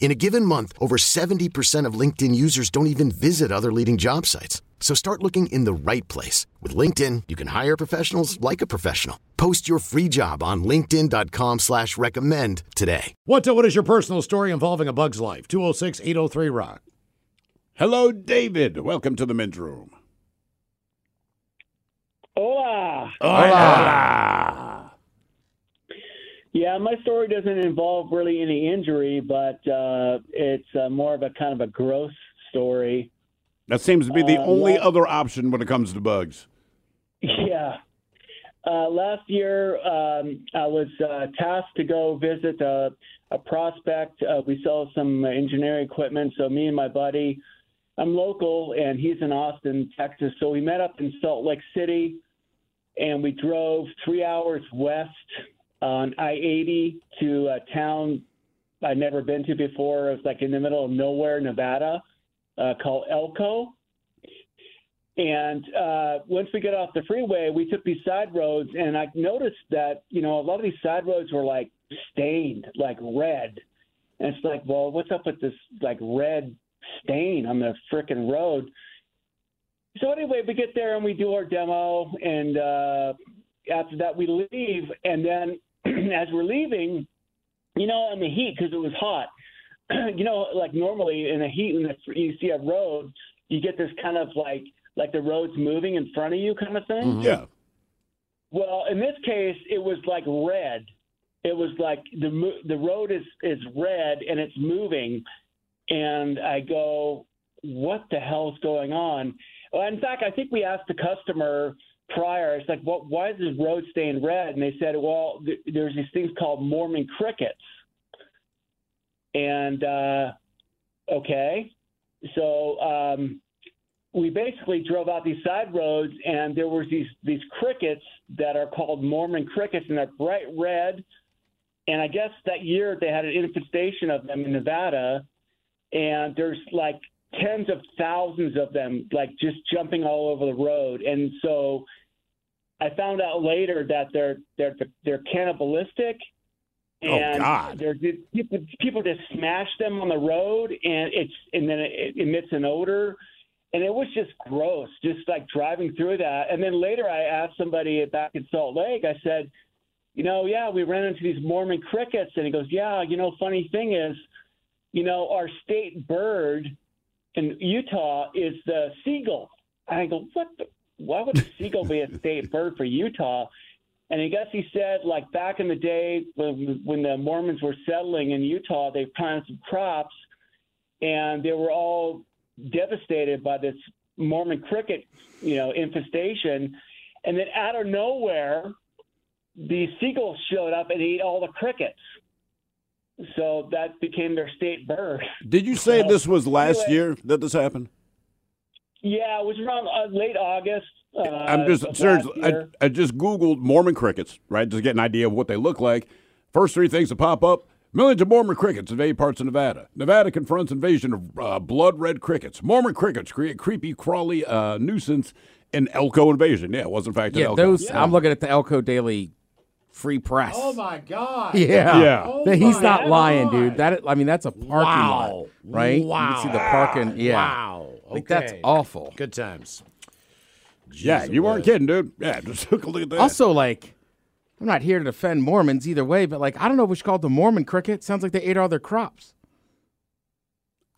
In a given month, over 70% of LinkedIn users don't even visit other leading job sites. So start looking in the right place. With LinkedIn, you can hire professionals like a professional. Post your free job on linkedin.com slash recommend today. What, uh, what is your personal story involving a bug's life? 206-803-ROCK. Hello, David. Welcome to the men's room. Hola. Hola. Yeah, my story doesn't involve really any injury, but uh, it's uh, more of a kind of a gross story. That seems to be the Uh, only last- other option when it comes to bugs. Yeah. Uh, last year, um, I was uh, tasked to go visit a, a prospect. Uh, we sell some engineering equipment, so me and my buddy, I'm local, and he's in Austin, Texas. So we met up in Salt Lake City, and we drove three hours west on I-80 to a town I'd never been to before. It was like in the middle of nowhere, Nevada, uh, called Elko. And uh, once we got off the freeway, we took these side roads, and I noticed that you know a lot of these side roads were like stained, like red. And it's like, well, what's up with this like red stain on the frickin' road? So anyway, we get there and we do our demo, and uh, after that we leave, and then as we're leaving, you know, in the heat because it was hot. you know, like normally in the heat, when the, you see a road, you get this kind of like like the road's moving in front of you kind of thing. Mm-hmm. Yeah. Well, in this case, it was like red. It was like the mo- the road is is red and it's moving, and I go, "What the hell's going on?" Well, in fact, I think we asked the customer prior. It's like, "What? Why is this road stained red?" And they said, "Well, th- there's these things called Mormon crickets." And uh, okay, so um, we basically drove out these side roads, and there was these these crickets that are called Mormon crickets, and they're bright red. And I guess that year they had an infestation of them in Nevada, and there's like tens of thousands of them, like just jumping all over the road. And so I found out later that they're they're they're cannibalistic. Oh, And God. they're, people, people just smash them on the road, and it's and then it emits an odor and it was just gross, just like driving through that. And then later, I asked somebody back in Salt Lake. I said, "You know, yeah, we ran into these Mormon crickets," and he goes, "Yeah, you know, funny thing is, you know, our state bird in Utah is the seagull." And I go, "What? The, why would a seagull be a state bird for Utah?" And I guess he said, like back in the day when, when the Mormons were settling in Utah, they planted some crops, and they were all devastated by this Mormon cricket, you know, infestation. And then out of nowhere, the seagulls showed up and ate all the crickets. So that became their state bird. Did you say Well, this was last anyway. year that this happened? Yeah, it was around uh, late August. Uh, I'm just of seriously. I. I just googled Mormon crickets, right, to get an idea of what they look like. First three things to pop up: millions of Mormon crickets invade parts of Nevada. Nevada confronts invasion of uh, blood red crickets. Mormon crickets create creepy, crawly uh, nuisance in Elko invasion. Yeah, it was in fact in Yeah, Elko. those. I'm looking at the Elko Daily Free Press. Oh my God. Yeah, Yeah. Oh he's my not lying, God. dude. That I mean, that's a parking Wow. lot, right? Wow. You can see the parking. Yeah, Wow. like that's awful. Good times. yeah, you weren't kidding, dude. Yeah, just took a look at that. Also, like, I'm not here to defend Mormons either way, but like, I don't know if we should call it the Mormon cricket. Sounds like they ate all their crops.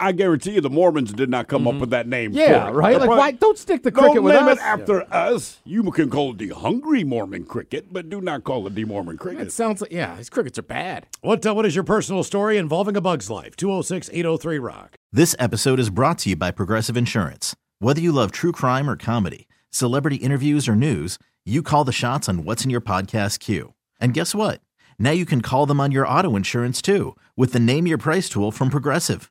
I guarantee you the Mormons did not come up with that name. Yeah, for it. right? They're Like, probably- why? Don't stick the Don't cricket with name us. it after us. You can call it the Hungry Mormon Cricket, but do not call it the Mormon cricket. It sounds like, yeah, these crickets are bad. What, uh, what is your personal story involving a bug's life? 206 803 Rock. This episode is brought to you by Progressive Insurance. Whether you love true crime or comedy, celebrity interviews or news, you call the shots on what's in your podcast queue. And guess what? Now you can call them on your auto insurance too with the Name Your Price tool from Progressive.